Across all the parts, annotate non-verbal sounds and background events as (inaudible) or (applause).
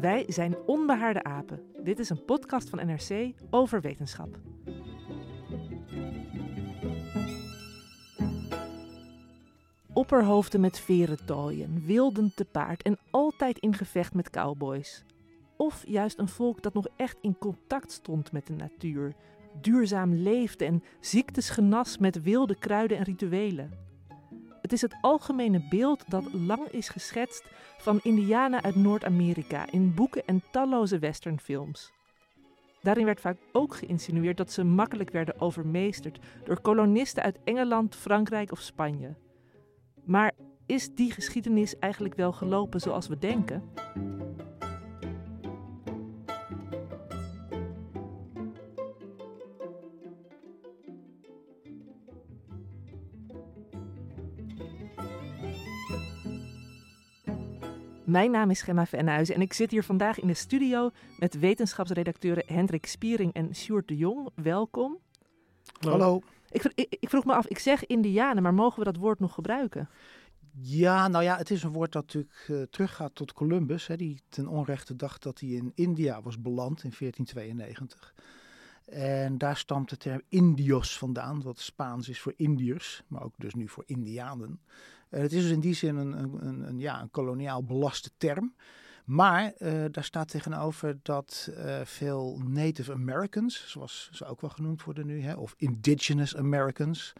Wij zijn Onbehaarde Apen. Dit is een podcast van NRC over wetenschap. Opperhoofden met verentooien, wilden te paard en altijd in gevecht met cowboys. Of juist een volk dat nog echt in contact stond met de natuur, duurzaam leefde en ziektes genas met wilde kruiden en rituelen. Het is het algemene beeld dat lang is geschetst van Indianen uit Noord-Amerika in boeken en talloze westernfilms. Daarin werd vaak ook geïnsinueerd dat ze makkelijk werden overmeesterd door kolonisten uit Engeland, Frankrijk of Spanje. Maar is die geschiedenis eigenlijk wel gelopen zoals we denken? Mijn naam is Gemma Venhuizen en ik zit hier vandaag in de studio met wetenschapsredacteuren Hendrik Spiering en Sjoerd de Jong. Welkom. Hallo. Ik, ik vroeg me af, ik zeg Indianen, maar mogen we dat woord nog gebruiken? Ja, nou ja, het is een woord dat natuurlijk eh, teruggaat tot Columbus, hè, die ten onrechte dacht dat hij in India was beland in 1492. En daar stamt de term Indios vandaan, wat Spaans is voor Indiërs, maar ook dus nu voor Indianen. En het is dus in die zin een, een, een, ja, een koloniaal belaste term. Maar eh, daar staat tegenover dat eh, veel Native Americans, zoals ze ook wel genoemd worden nu, hè, of Indigenous Americans,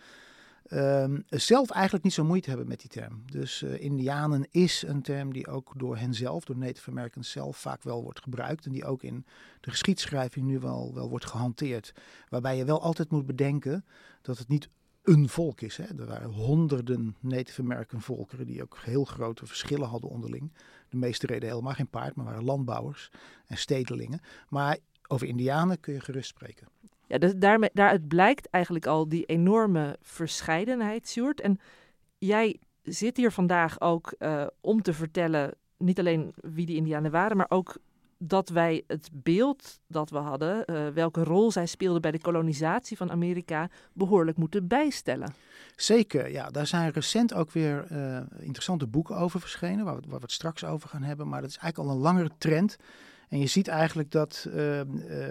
ehm, zelf eigenlijk niet zo moeite hebben met die term. Dus eh, Indianen is een term die ook door henzelf, door Native Americans zelf, vaak wel wordt gebruikt. En die ook in de geschiedschrijving nu wel, wel wordt gehanteerd. Waarbij je wel altijd moet bedenken dat het niet een volk is. Hè. Er waren honderden Native American volkeren die ook heel grote verschillen hadden onderling. De meeste reden helemaal geen paard, maar waren landbouwers en stedelingen. Maar over Indianen kun je gerust spreken. Ja, dus daarmee, daaruit blijkt eigenlijk al die enorme verscheidenheid, Sjoerd. En jij zit hier vandaag ook uh, om te vertellen, niet alleen wie die Indianen waren, maar ook dat wij het beeld dat we hadden, uh, welke rol zij speelden bij de kolonisatie van Amerika, behoorlijk moeten bijstellen. Zeker, ja. Daar zijn recent ook weer uh, interessante boeken over verschenen, waar we, het straks over gaan hebben. Maar dat is eigenlijk al een langere trend. En je ziet eigenlijk dat uh,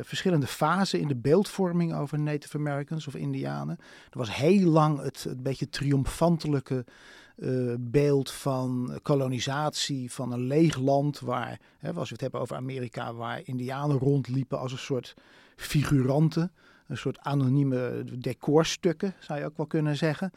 verschillende fasen in de beeldvorming over Native Americans of Indianen. Er was heel lang het, het beetje triomfantelijke uh, beeld van kolonisatie van een leeg land waar, hè, als we het hebben over Amerika, waar indianen rondliepen als een soort figuranten, een soort anonieme decorstukken, zou je ook wel kunnen zeggen.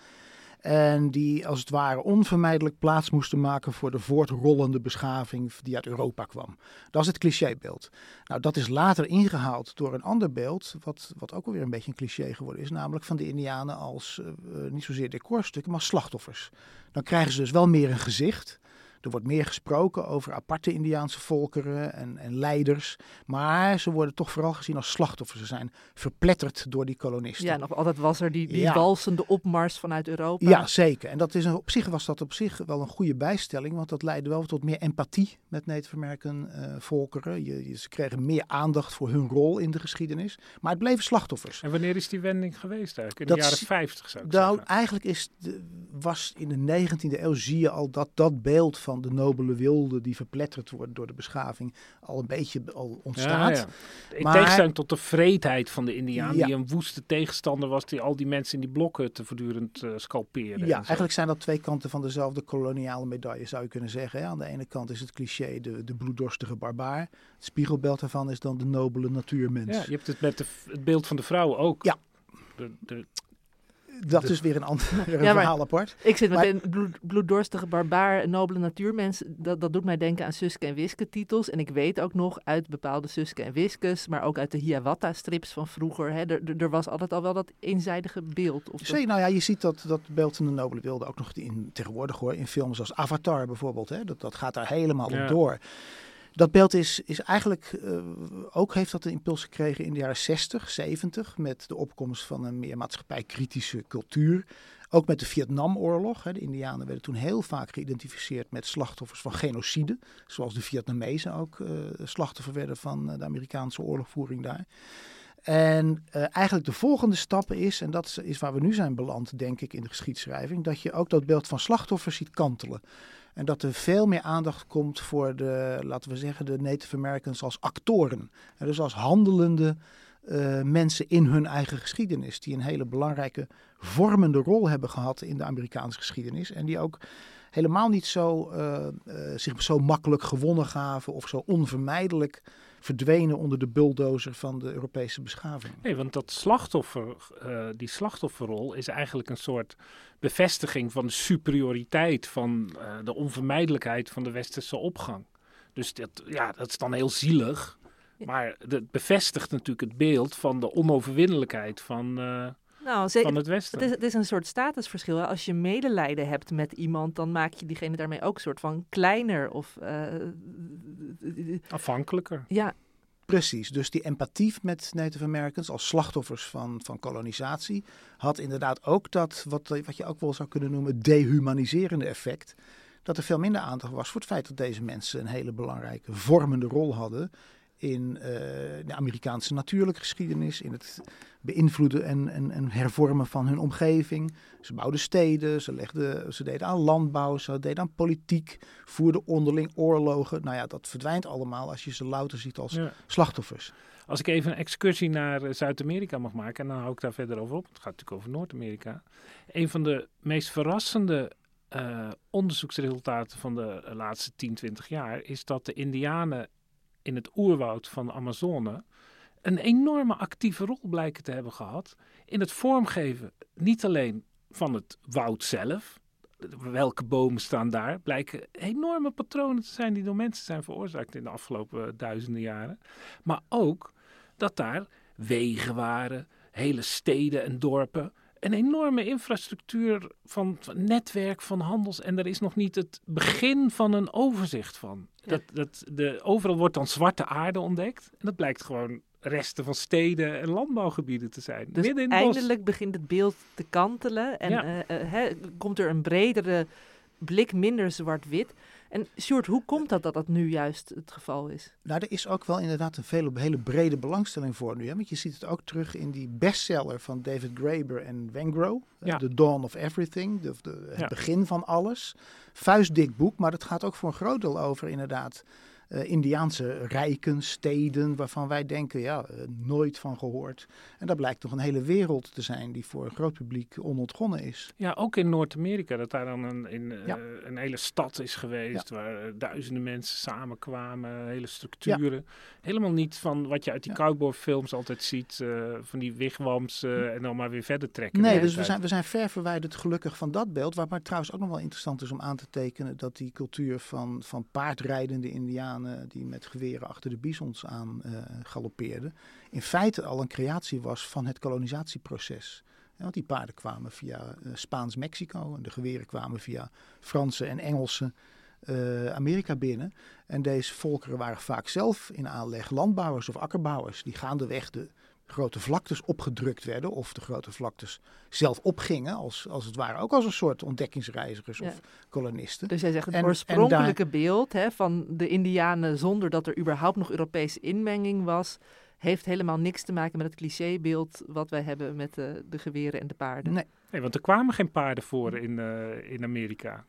En die als het ware onvermijdelijk plaats moesten maken voor de voortrollende beschaving die uit Europa kwam. Dat is het clichébeeld. Nou, dat is later ingehaald door een ander beeld, wat, wat ook alweer een beetje een cliché geworden is, namelijk van de Indianen als uh, niet zozeer decorstukken, maar slachtoffers. Dan krijgen ze dus wel meer een gezicht. Er wordt meer gesproken over aparte Indiaanse volkeren en, en, leiders. Maar ze worden toch vooral gezien als slachtoffers. Ze zijn verpletterd door die kolonisten. Ja, nog altijd was er die, die ja. walsende opmars vanuit Europa. Ja, zeker. En dat is een, op zich was dat op zich wel een goede bijstelling. Want dat leidde wel tot meer empathie met Native American uh, volkeren. Je, je, ze kregen meer aandacht voor hun rol in de geschiedenis. Maar het bleven slachtoffers. En wanneer is die wending geweest eigenlijk? In de jaren 50 zou ik nou, zeggen. Eigenlijk is de, was in de 19e eeuw zie je al dat dat beeld van de nobele wilde die verpletterd wordt door de beschaving al een beetje al ontstaat. Ja, ja. In maar, tegenstelling tot de vreedheid van de Indiaan, ja. die een woeste tegenstander was, die al die mensen in die blokken te voortdurend uh, scalperen. Ja, eigenlijk zijn dat twee kanten van dezelfde koloniale medaille, zou je kunnen zeggen. Aan de ene kant is het cliché de, de bloeddorstige barbaar. Het spiegelbeeld daarvan is dan de nobele natuurmens. Ja, je hebt het met de, het beeld van de vrouw ook. Ja. De, de, dat is weer een ander (laughs) verhaal apart. Ik zit met een bloed, bloeddorstige barbaar, nobele natuurmens. Dat, dat doet mij denken aan Suske en Wiske titels. En ik weet ook nog uit bepaalde Suske en Wiskes, maar ook uit de Hiawatha-strips van vroeger. Hè, er, er, was altijd al wel dat eenzijdige beeld. Of Zee, nou ja, je ziet dat, dat beeld van de nobele wilde ook nog in, tegenwoordig hoor. In films als Avatar bijvoorbeeld. Hè, dat, dat gaat daar helemaal ja. op door. Dat beeld is, is eigenlijk uh, ook heeft dat een impuls gekregen in de jaren 60, 70 met de opkomst van een meer maatschappijkritische cultuur. Ook met de Vietnamoorlog. Hè. De Indianen werden toen heel vaak geïdentificeerd met slachtoffers van genocide. Zoals de Vietnamezen ook uh, slachtoffer werden van de Amerikaanse oorlogvoering daar. En eigenlijk de volgende stap is, en dat is waar we nu zijn beland, denk ik, in de geschiedschrijving, dat je ook dat beeld van slachtoffers ziet kantelen. En dat er veel meer aandacht komt voor de, laten we zeggen, de Native Americans als actoren. En dus als handelende uh, mensen in hun eigen geschiedenis. Die een hele belangrijke vormende rol hebben gehad in de Amerikaanse geschiedenis. En die ook helemaal niet zo, uh, uh, zich zo makkelijk gewonnen gaven of zo onvermijdelijk verdwenen onder de bulldozer van de Europese beschaving. Nee, want dat slachtoffer, uh, die slachtofferrol is eigenlijk een soort bevestiging van de superioriteit, van uh, de onvermijdelijkheid van de westerse opgang. Dus dat, ja, dat is dan heel zielig. Maar het bevestigt natuurlijk het beeld van de onoverwinnelijkheid van, uh, nou, van het Westen. Het is, het is, een soort statusverschil. Als je medelijden hebt met iemand, dan maak je diegene daarmee ook een soort van kleiner of... Uh, Afhankelijker. Ja. Precies, dus die empathie met Native Americans als slachtoffers van, van kolonisatie had inderdaad ook dat, wat, wat je ook wel zou kunnen noemen, dehumaniserende effect. Dat er veel minder aandacht was voor het feit dat deze mensen een hele belangrijke vormende rol hadden in uh, de Amerikaanse natuurlijke geschiedenis, in het beïnvloeden en, en, en, hervormen van hun omgeving. Ze bouwden steden, ze, legden, ze deden aan landbouw, ze deden aan politiek, voerden onderling oorlogen. Nou ja, dat verdwijnt allemaal als je ze louter ziet als slachtoffers. Als ik even een excursie naar eh, Zuid-Amerika mag maken, en dan hou ik daar verder over op. Het gaat natuurlijk over Noord-Amerika. Een van de meest verrassende uh, onderzoeksresultaten van de laatste 10, 20 jaar is dat de Indianen in het oerwoud van de Amazone een enorme actieve rol blijken te hebben gehad in het vormgeven niet alleen van het woud zelf, welke bomen staan daar, blijken enorme patronen te zijn die door mensen zijn veroorzaakt in de afgelopen duizenden jaren, maar ook dat daar wegen waren, hele steden en dorpen een enorme infrastructuur van, netwerk van handels. En er is nog niet het begin van een overzicht van. Dat, dat, de, overal wordt dan zwarte aarde ontdekt. En dat blijkt gewoon resten van steden en landbouwgebieden te zijn. Dus in eindelijk begint het beeld te kantelen. En uh, uh, komt er een bredere blik, minder zwart-wit. En Sjoerd, hoe komt dat dat dat nu juist het geval is? Nou, er is ook wel inderdaad een hele brede belangstelling voor nu. Hè? Want je ziet het ook terug in die bestseller van David Graeber en Wengrow. Ja. The Dawn of Everything, de, de, het ja. begin van alles. Vuistdik boek, maar het gaat ook voor een groot deel over inderdaad uh, Indiaanse rijken, steden, waarvan wij denken, ja, uh, nooit van gehoord. En dat blijkt toch een hele wereld te zijn die voor een groot publiek onontgonnen is. Ja, ook in Noord-Amerika, dat daar dan een, in, uh, ja. een hele stad is geweest, ja. waar duizenden mensen samenkwamen, hele structuren. Ja. Helemaal niet van wat je uit die cowboyfilms altijd ziet, van die wigwams en dan maar weer verder trekken. Nee, dus we zijn, we zijn ver verwijderd gelukkig van dat beeld, waar maar trouwens ook nog wel interessant is om aan te tekenen dat die cultuur van, van paardrijdende Indianen die met geweren achter de bisons aan uh, galoppeerden, in feite al een creatie was van het kolonisatieproces. Want die paarden kwamen via uh, Spaans-Mexico en de geweren kwamen via Franse en Engelse Amerika binnen. En deze volkeren waren vaak zelf in aanleg landbouwers of akkerbouwers die gaandeweg de grote vlaktes opgedrukt werden of de grote vlaktes zelf opgingen, als, als het ware ook als een soort ontdekkingsreizigers ja. of kolonisten. Dus jij zegt het en, oorspronkelijke en daar... beeld hè, van de Indianen zonder dat er überhaupt nog Europese inmenging was, heeft helemaal niks te maken met het clichébeeld wat wij hebben met de, de geweren en de paarden. Nee. nee, want er kwamen geen paarden voor in, uh, in Amerika.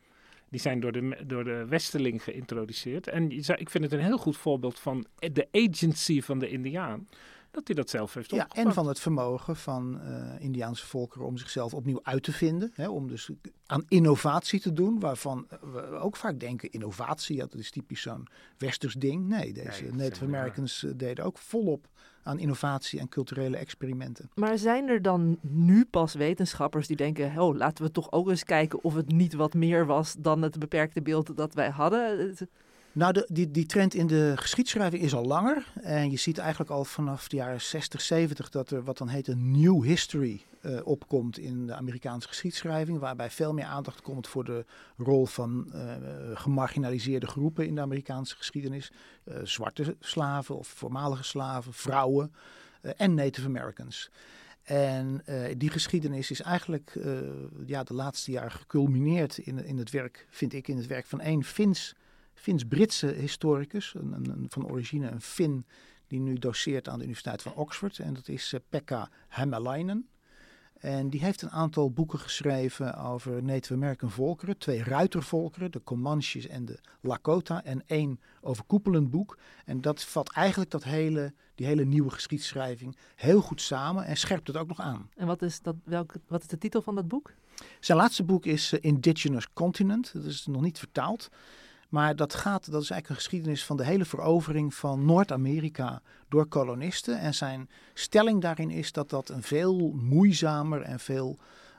Die zijn door de, door de Westerling geïntroduceerd. En ik vind het een heel goed voorbeeld van de agency van de Indiaan dat hij dat zelf heeft opgepakt. Ja, en van het vermogen van uh, Indiaanse volkeren om zichzelf opnieuw uit te vinden. Hè, om dus aan innovatie te doen, waarvan we ook vaak denken, innovatie, ja, dat is typisch zo'n westers ding. Nee, deze nee, Native Americans waar. Eh, deden ook volop aan innovatie en culturele experimenten. Maar zijn er dan nu pas wetenschappers die denken, oh, laten we toch ook eens kijken of het niet wat meer was dan het beperkte beeld dat wij hadden? Nou, die, die trend in de geschiedschrijving is al langer. En je ziet eigenlijk al vanaf de jaren 60, 70 dat er wat dan heet een new history uh, opkomt in de Amerikaanse geschiedschrijving. Waarbij veel meer aandacht komt voor de rol van uh, gemarginaliseerde groepen in de Amerikaanse geschiedenis. Uh, zwarte slaven of voormalige slaven, vrouwen en Native Americans. En die geschiedenis is eigenlijk ja, de laatste jaren geculmineerd in, in het werk, vind ik, in het werk van één Fins Fins-Britse historicus, een, een, van origine een Fin, die nu doseert aan de Universiteit van Oxford. En dat is uh, Pekka Hämäläinen. En die heeft een aantal boeken geschreven over Native American volkeren. Twee ruitervolkeren, de Comanches en de Lakota. En één overkoepelend boek. En dat vat eigenlijk dat hele, die hele nieuwe geschiedschrijving heel goed samen en scherpt het ook nog aan. En wat is, dat, welke, wat is de titel van dat boek? Zijn laatste boek is uh, Indigenous Continent. Dat is nog niet vertaald. Maar dat gaat, dat is eigenlijk een geschiedenis van de hele verovering van Noord-Amerika door kolonisten. En zijn stelling daarin is dat dat een veel moeizamer en veel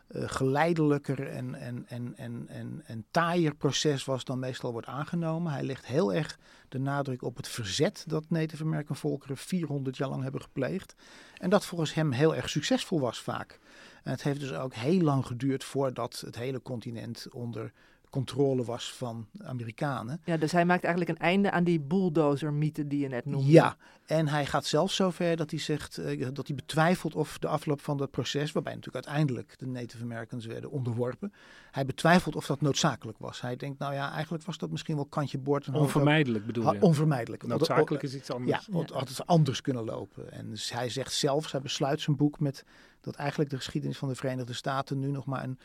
uh, geleidelijker en, en, en, en, en, en taaier proces was dan meestal wordt aangenomen. Hij legt heel erg de nadruk op het verzet dat Native American volkeren 400 jaar lang hebben gepleegd. En dat volgens hem heel erg succesvol was vaak. En het heeft dus ook heel lang geduurd voordat het hele continent onder controle was van Amerikanen. Ja, dus hij maakt eigenlijk een einde aan die bulldozer-mythe die je net noemde. Ja, en hij gaat zelfs zover dat hij zegt uh, dat hij betwijfelt of de afloop van dat proces, waarbij natuurlijk uiteindelijk de Native Americans werden onderworpen, hij betwijfelt of dat noodzakelijk was. Hij denkt, nou ja, eigenlijk was dat misschien wel kantje boord. En onvermijdelijk bedoel je? Onvermijdelijk. Noodzakelijk is iets anders. Ja, het had het anders kunnen lopen. En dus hij zegt zelfs, hij besluit zijn boek met dat eigenlijk de geschiedenis van de Verenigde Staten nu nog maar een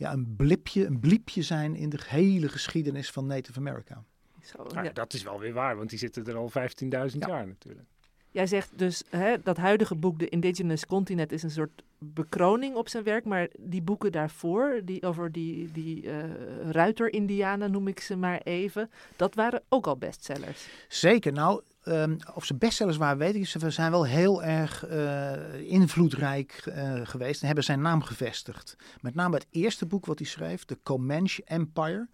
ja, een blipje, een bliepje zijn in de hele geschiedenis van Native America. Zo, nou, ja. Dat is wel weer waar, want die zitten er al 15.000 jaar natuurlijk. Jij zegt dus hè, dat huidige boek, de Indigenous Continent, is een soort bekroning op zijn werk. Maar die boeken daarvoor, die over die, die uh, ruiter-Indianen noem ik ze maar even, dat waren ook al bestsellers. Zeker. Nou, um, of ze bestsellers waren, weet ik Ze zijn wel heel erg uh, invloedrijk uh, geweest en hebben zijn naam gevestigd. Met name het eerste boek wat hij schreef, The Comanche Empire.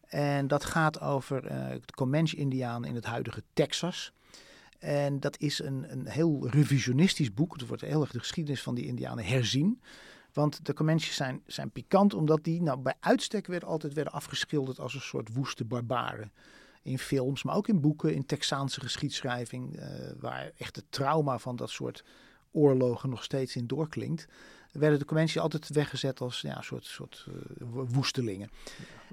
En dat gaat over de Comanche-Indianen in het huidige Texas. En dat is een, een heel revisionistisch boek. Het wordt heel erg de geschiedenis van die Indianen herzien. Want de Comanches zijn, zijn pikant, omdat die nou, bij uitstek werden, altijd werden afgeschilderd als een soort woeste barbaren. In films, maar ook in boeken, in Texaanse geschiedschrijving, uh, waar echt het trauma van dat soort oorlogen nog steeds in doorklinkt werden de conventies altijd weggezet als ja, een soort, soort uh, woestelingen.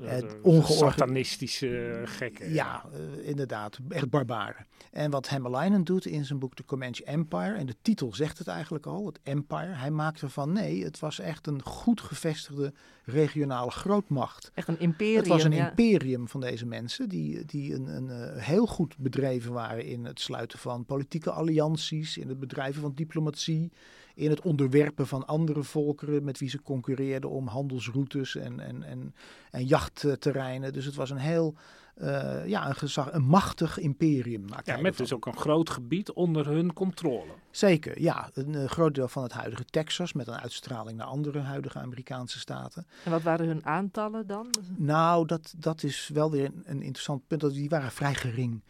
Ja, uh, Satanistische gekken. Ja, uh, inderdaad. Echt barbaren. En wat Hammerleinen doet in zijn boek The Comanche Empire, en de titel zegt het eigenlijk al, het Empire. Hij maakt ervan, nee, het was echt een goed gevestigde regionale grootmacht. Echt een imperium. Het was een imperium van deze mensen, die, die een, een, heel goed bedreven waren in het sluiten van politieke allianties, in het bedrijven van diplomatie in het onderwerpen van andere volkeren met wie ze concurreerden om handelsroutes en, en, en, en jachtterreinen. Dus het was een heel uh, ja, een, gezag, een machtig imperium. Ja, met dus ook een groot gebied onder hun controle. Zeker, ja. Een, een, groot deel van het huidige Texas met een uitstraling naar andere huidige Amerikaanse staten. En wat waren hun aantallen dan? Nou, dat, dat is wel weer een, een interessant punt. Die waren vrij gering.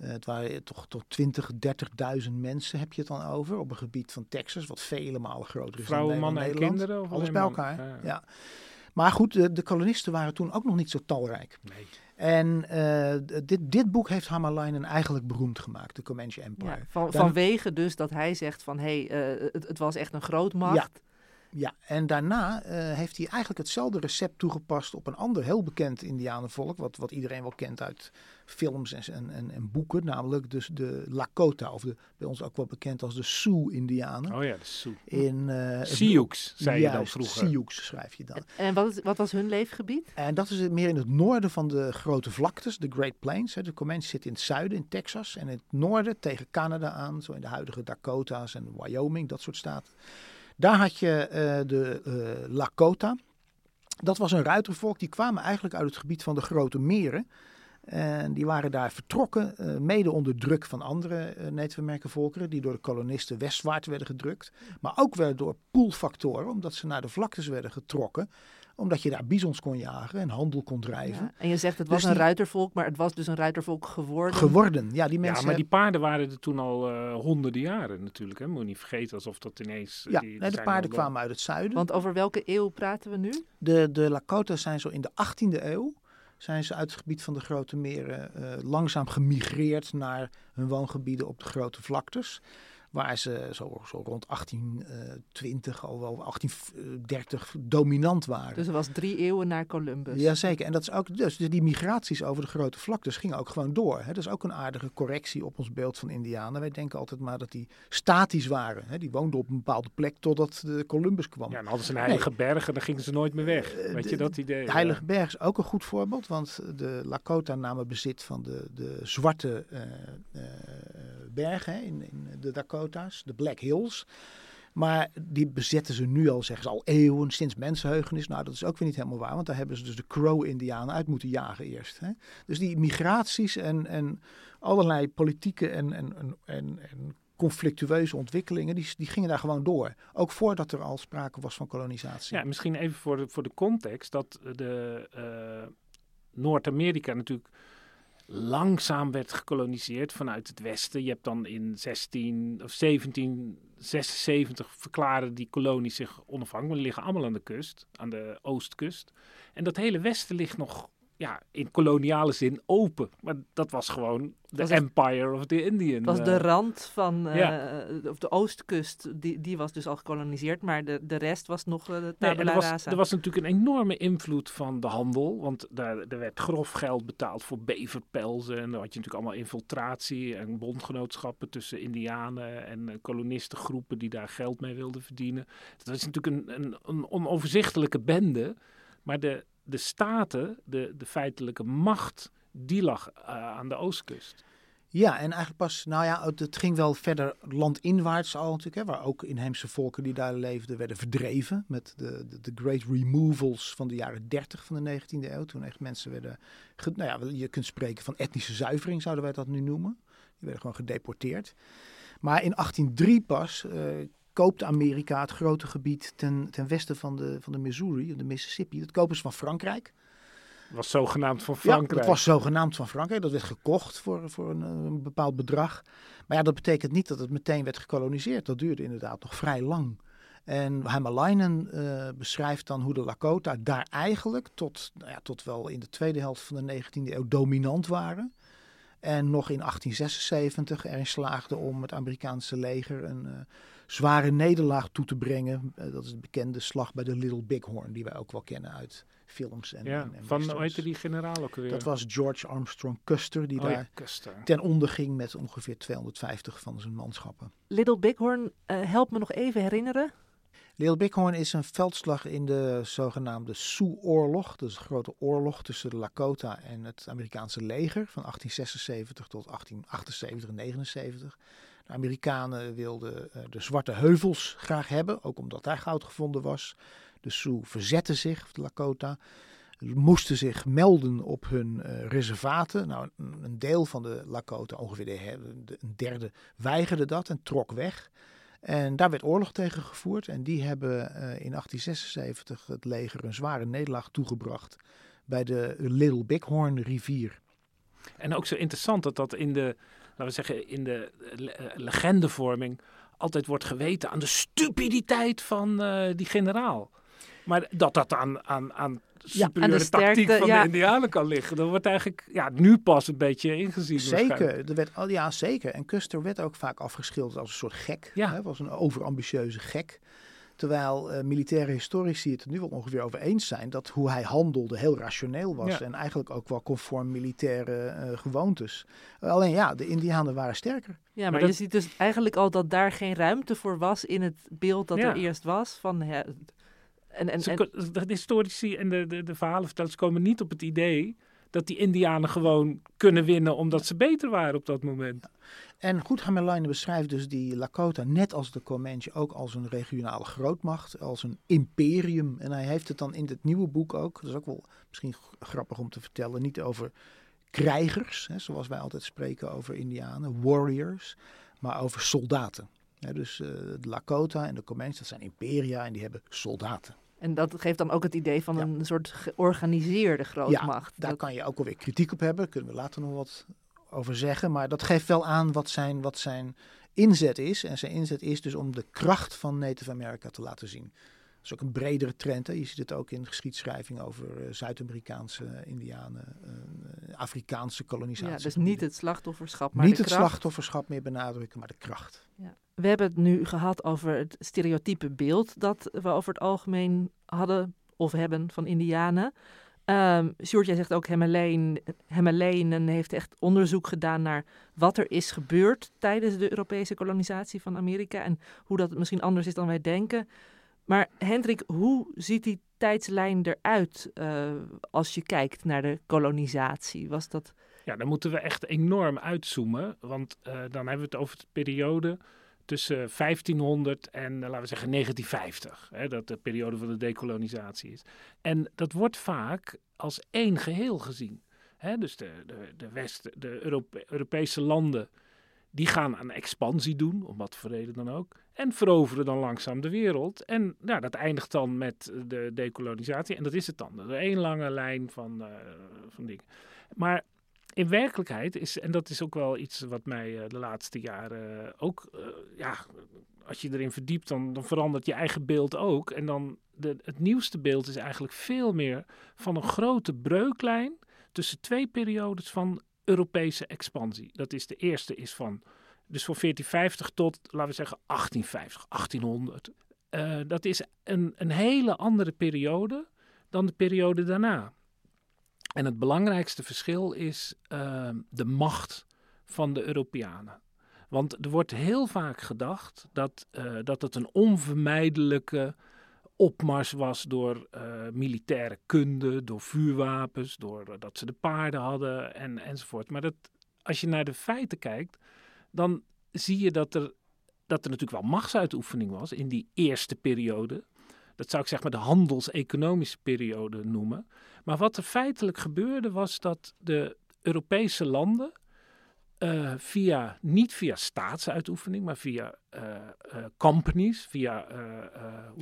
Uh, het waren toch tot 20, 30.000 mensen heb je het dan over op een gebied van Texas, wat vele malen groter is Vrouwen, dan mannen en kinderen? Of Alles bij elkaar, ja. ja. Maar goed, de, de, kolonisten waren toen ook nog niet zo talrijk. Nee. En uh, dit, dit boek heeft Hammerleinen eigenlijk beroemd gemaakt, de Comanche Empire. Ja, van, vanwege dus dat hij zegt van, hé, hey, uh, het, het, was echt een grootmacht. Ja. Ja, en daarna uh, heeft hij eigenlijk hetzelfde recept toegepast op een ander heel bekend Indianenvolk, wat, wat iedereen wel kent uit films en, en, en boeken, namelijk dus de Lakota, of de, bij ons ook wel bekend als de Sioux-Indianen. Oh ja, de Sioux. In, uh, Sioux, zei je dan vroeger. Sioux schrijf je dan. En wat, wat was hun leefgebied? En dat is meer in het noorden van de grote vlaktes, de Great Plains. Hè. De Comanche zit in het zuiden, in Texas, en in het noorden tegen Canada aan, zo in de huidige Dakota's en Wyoming, dat soort staten. Daar had je uh, de uh, Lakota. Dat was een ruitervolk, die kwamen eigenlijk uit het gebied van de grote meren. En die waren daar vertrokken, uh, mede onder druk van andere uh, volkeren, die door de kolonisten westwaarts werden gedrukt. Maar ook weer door poolfactoren, omdat ze naar de vlaktes werden getrokken Omdat je daar bizons kon jagen en handel kon drijven. Ja, en je zegt het was Dus een die- ruitervolk, maar het was dus een ruitervolk geworden. Geworden. Ja, die mensen Ja, maar die paarden waren er toen al eh, honderden jaren natuurlijk. Hè? Moet je niet vergeten alsof dat ineens... eh, Ja, die- nee, de paarden kwamen uit het zuiden. Want over welke eeuw praten we nu? De, de Lakota's zijn zo in de 18e eeuw zijn ze uit het gebied van de grote meren eh, langzaam gemigreerd naar hun woongebieden op de grote vlaktes. Waar ze zo, zo rond 1820 al wel 1830 dominant waren. Dus er was drie eeuwen na Columbus. Jazeker, en dat is ook dus die migraties over de grote vlaktes gingen ook gewoon door. Hè. Dat is ook een aardige correctie op ons beeld van Indianen. Wij denken altijd maar dat die statisch waren. Hè. Die woonden op een bepaalde plek totdat de Columbus kwam. Ja, en hadden ze een heilige berg en dan gingen ze nooit meer weg. Eh, Weet de- je dat idee? De Heilige Berg is ook een goed voorbeeld, want de Lakota namen bezit van de, de zwarte eh, eh, bergen in, in de Dakota's, de Black Hills. Maar die bezetten ze nu al, zeggen ze al eeuwen, sinds mensenheugenis. Nou, dat is ook weer niet helemaal waar, want daar hebben ze dus de Crow-Indianen uit moeten jagen eerst. Hè. Dus die migraties en, en allerlei politieke en, en, en, en, en conflictueuze ontwikkelingen, die, die gingen daar gewoon door. Ook voordat er al sprake was van kolonisatie. Ja, misschien even voor de, voor de context dat de eh, Noord-Amerika natuurlijk langzaam werd gekoloniseerd vanuit het westen. Je hebt dan in 16 of 1776 verklaren die kolonies zich onafhankelijk. Die liggen allemaal aan de kust, aan de oostkust. En dat hele westen ligt nog ja, in koloniale zin open. Maar dat was gewoon de Empire of the Indian. Het was eh, de rand van eh, Ja. of de oostkust, die, die was dus al gekoloniseerd, maar de, de rest was nog uh, Nee, tabula en er, was, er was natuurlijk een enorme invloed van de handel. Want daar, er werd grof geld betaald voor beverpelzen. En dan had je natuurlijk allemaal infiltratie en bondgenootschappen tussen indianen en eh, kolonistengroepen die daar geld mee wilden verdienen. Dat was natuurlijk een, een, een onoverzichtelijke bende. Maar de, de staten, de, de feitelijke macht, die lag eh, aan de oostkust. Ja, en eigenlijk pas, nou ja, het ging wel verder landinwaarts al natuurlijk, hè, waar ook inheemse volken die daar leefden werden verdreven met de, de, de Great Removals van de jaren 30 van de 19e eeuw. Toen echt mensen werden, nou ja, je kunt spreken van etnische zuivering zouden wij dat nu noemen. Die werden gewoon gedeporteerd. Maar in 1803 pas eh, koopt Amerika het grote gebied ten, ten westen van de, van de Missouri, de Mississippi. Dat kopen ze van Frankrijk. Was zogenaamd van Ja, Frankrijk. dat was zogenaamd van Frankrijk. Dat werd gekocht voor, voor een, eh, een bepaald bedrag. Maar ja, dat betekent niet dat het meteen werd gekoloniseerd. Dat duurde inderdaad nog vrij lang. En Hamalainen eh beschrijft dan hoe de Lakota daar eigenlijk tot, nou ja, tot wel in de tweede helft van de 19e eeuw dominant waren. En nog in 1876 erin slaagden om het Amerikaanse leger een eh, zware nederlaag toe te brengen. Eh, dat is de bekende slag bij de Little Bighorn, die wij ook wel kennen uit films en, ja, en, en van, hoe heette die generaal ook alweer? Dat was George Armstrong Custer, die Oh ja, daar Custer. ten onder ging met ongeveer 250 van zijn manschappen. Little Bighorn, eh help me nog even herinneren. Little Bighorn is een veldslag in de zogenaamde Sioux-oorlog. Dat is een grote oorlog tussen de Lakota en het Amerikaanse leger van 1876 tot 1878 en 79. Amerikanen wilden eh, de Zwarte Heuvels graag hebben, ook omdat daar goud gevonden was. De Sioux verzetten zich, de Lakota, moesten zich melden op hun eh, reservaten. Nou, een, deel van de Lakota, ongeveer de- een derde, weigerde dat en trok weg. En daar werd oorlog tegen gevoerd. En die hebben eh, in 1876 het leger een zware nederlaag toegebracht bij de Little Bighorn rivier. En ook zo interessant dat dat in de, laten we zeggen, in de eh, legendevorming altijd wordt geweten aan de stupiditeit van eh, die generaal. Maar dat dat aan, aan, aan superieure sterkte, tactiek van ja. de Indianen kan liggen, dat wordt eigenlijk ja, nu pas een beetje ingezien. Zeker, er werd, al- ja, zeker. En Custer werd ook vaak afgeschilderd als een soort gek. Ja. Was een overambitieuze gek. Terwijl eh, militaire historici het er nu wel ongeveer over eens zijn dat hoe hij handelde heel rationeel was. Ja. En eigenlijk ook wel conform militaire eh, gewoontes. Alleen ja, de Indianen waren sterker. Ja, maar, Maar je ziet dus eigenlijk al dat daar geen ruimte voor was in het beeld dat Ja. er eerst was. Van, hè, en, en, en, de historici en de, de, de verhalenvertellers komen niet op het idee dat die Indianen gewoon kunnen winnen omdat ze beter waren op dat moment. En goed, beschrijft dus die Lakota net als de Comanche ook als een regionale grootmacht, als een imperium. En hij heeft het dan in dit nieuwe boek ook, dat is ook wel misschien grappig om te vertellen, niet over krijgers, hè, zoals wij altijd spreken over Indianen, warriors, maar over soldaten. Ja, dus eh, de Lakota en de Comanche, dat zijn imperia en die hebben soldaten. En dat geeft dan ook het idee van Ja. een soort georganiseerde grootmacht. Daar Dat- kan je ook alweer kritiek op hebben. Daar kunnen we later nog wat over zeggen. Maar dat geeft wel aan wat zijn, wat zijn inzet is. En zijn inzet is dus om de kracht van Native America te laten zien. Dat is ook een bredere trend. Hè. Je ziet het ook in geschiedschrijving over eh, Zuid-Amerikaanse eh, Indianen, eh, Afrikaanse kolonisatie. ja, dus niet het slachtofferschap, maar niet de het kracht. slachtofferschap meer benadrukken, maar de kracht. Ja. We hebben het nu gehad over het stereotype beeld dat we over het algemeen hadden of hebben van Indianen. Ehm Sjoerd, jij zegt ook Hemmerleen, Hemmerleen heeft echt onderzoek gedaan naar wat er is gebeurd tijdens de Europese kolonisatie van Amerika en hoe dat misschien anders is dan wij denken. Maar Hendrik, hoe ziet die tijdslijn eruit eh, als je kijkt naar de kolonisatie? Was dat Ja, dan moeten we echt enorm uitzoomen. Want eh, dan hebben we het over de periode tussen 1500 en, eh, laten we zeggen, 1950. Hè, dat de periode van de dekolonisatie is. En dat wordt vaak als één geheel gezien. Hè, dus de, de, de, West, de Europe- Europese landen, die gaan aan expansie doen, om wat voor reden dan ook. En veroveren dan langzaam de wereld. En ja, dat eindigt dan met de dekolonisatie. En dat is het dan. Dat is één lange lijn van, eh, van dingen. Maar in werkelijkheid is, en dat is ook wel iets wat mij eh, de laatste jaren ook, eh, ja, als je erin verdiept, dan, dan verandert je eigen beeld ook. En dan de, het nieuwste beeld is eigenlijk veel meer van een grote breuklijn tussen twee periodes van Europese expansie. Dat is de eerste is van, dus van 1450 tot, laten we zeggen, 1850, 1800. Eh, dat is een, een hele andere periode dan de periode daarna. En het belangrijkste verschil is uh, de macht van de Europeanen. Want er wordt heel vaak gedacht dat, uh, dat het een onvermijdelijke opmars was door uh, militaire kunde, door vuurwapens, door uh, dat ze de paarden hadden en, enzovoort. Maar dat, als je naar de feiten kijkt, dan zie je dat er, dat er natuurlijk wel machtsuitoefening was in die eerste periode. Dat zou ik zeg maar de handels-economische periode noemen. Maar wat er feitelijk gebeurde was dat de Europese landen uh, via, niet via staatsuitoefening, maar via companies, via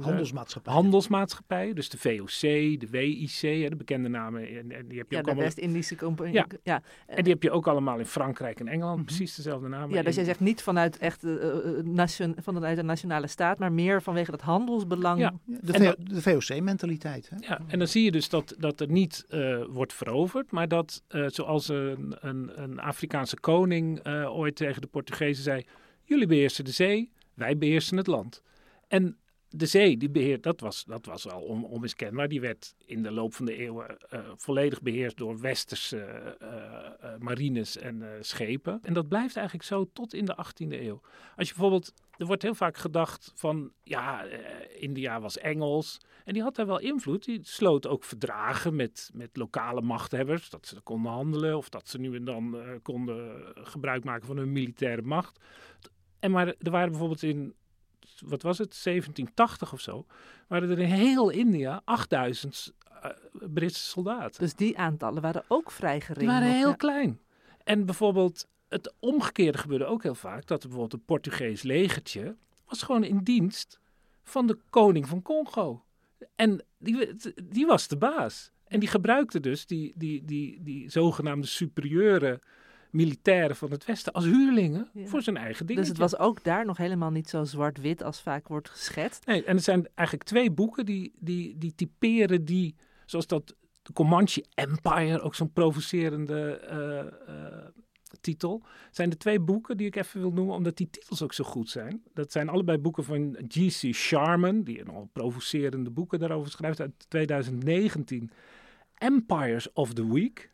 handelsmaatschappijen. handelsmaatschappijen. Dus de VOC, de WIC, hè, de bekende namen. En, en die heb je ja, ook de allemaal... West-Indische Compagnie. Ja. ja. En die heb je ook allemaal in Frankrijk en Engeland, Mhm. precies dezelfde namen. Ja, dus In- jij zegt niet vanuit, echt, eh, eh, nation, vanuit de nationale staat, maar meer vanwege dat handelsbelang. Ja. De, de VOC-mentaliteit. Ja, en dan zie je dus dat, dat er niet eh, wordt veroverd, maar dat eh, zoals een, een, een Afrikaanse koning eh, ooit tegen de Portugezen zei: Jullie beheersen de zee, wij beheersen het land. En de zee, die beheert, dat, was, dat was al on, onmiskenbaar. Die werd in de loop van de eeuwen eh, volledig beheerst door westerse eh, eh, marines en schepen. En dat blijft eigenlijk zo tot in de 18e eeuw. Als je bijvoorbeeld, er wordt heel vaak gedacht van, ja, India was Engels. En die had daar wel invloed. Die sloot ook verdragen met, met lokale machthebbers. Dat ze konden handelen of dat ze nu en dan konden gebruik maken van hun militaire macht. En maar er waren bijvoorbeeld in, wat was het, 1780 of zo, waren er in heel India 8000 eh, Britse soldaten. Dus die aantallen waren ook vrij gering. Die waren heel ja. klein. En bijvoorbeeld het omgekeerde gebeurde ook heel vaak. Dat er bijvoorbeeld een Portugees legertje was gewoon in dienst van de koning van Congo. En die, die was de baas. En die gebruikte dus die, die, die, die zogenaamde superieure militairen van het Westen als huurlingen Ja. voor zijn eigen dingen. Dus het was ook daar nog helemaal niet zo zwart-wit als vaak wordt geschetst. Nee, en er zijn eigenlijk twee boeken die, die, die typeren die, zoals dat de Comanche Empire, ook zo'n provocerende eh, eh, titel. zijn er twee boeken die ik even wil noemen, omdat die titels ook zo goed zijn. Dat zijn allebei boeken van G.C. Sharman, die een al provocerende boeken daarover schrijft uit 2019. Empires of the Week.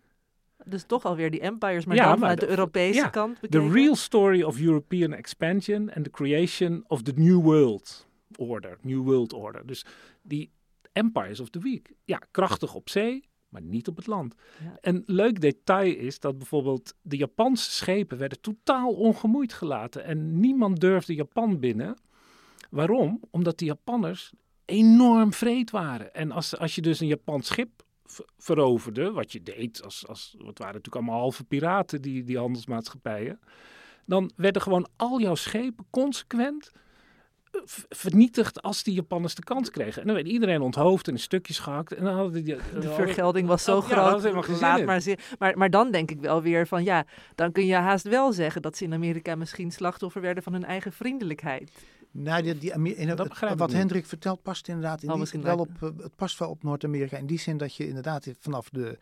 Dus toch alweer die empires, maar Ja, dan maar uit de de- Europese ja, kant The bekeken. real story of European expansion and the creation of the New World Order. New World Order. Dus die Empires of the Week. Ja, krachtig op zee, maar niet op het land. Ja. Een leuk detail is dat bijvoorbeeld de Japanse schepen werden totaal ongemoeid gelaten. En niemand durfde Japan binnen. Waarom? Omdat de Japanners enorm vreed waren. En als, als je dus een Japans schip veroverde, wat je deed, als, als, het waren natuurlijk allemaal halve piraten, die, die handelsmaatschappijen, dan werden gewoon al jouw schepen consequent vernietigd als die Japanners de kans kregen. En dan werd iedereen onthoofd en in stukjes gehakt. En dan hadden die, de vergelding was zo oh, groot. Ja, laat maar, maar, maar dan denk ik wel weer van ja, dan kun je haast wel zeggen dat ze in Amerika misschien slachtoffer werden van hun eigen vriendelijkheid. Nou, die, die, in, het, wat Hendrik vertelt past inderdaad in oh, die, wel op, het past wel op Noord-Amerika. In die zin dat je inderdaad vanaf de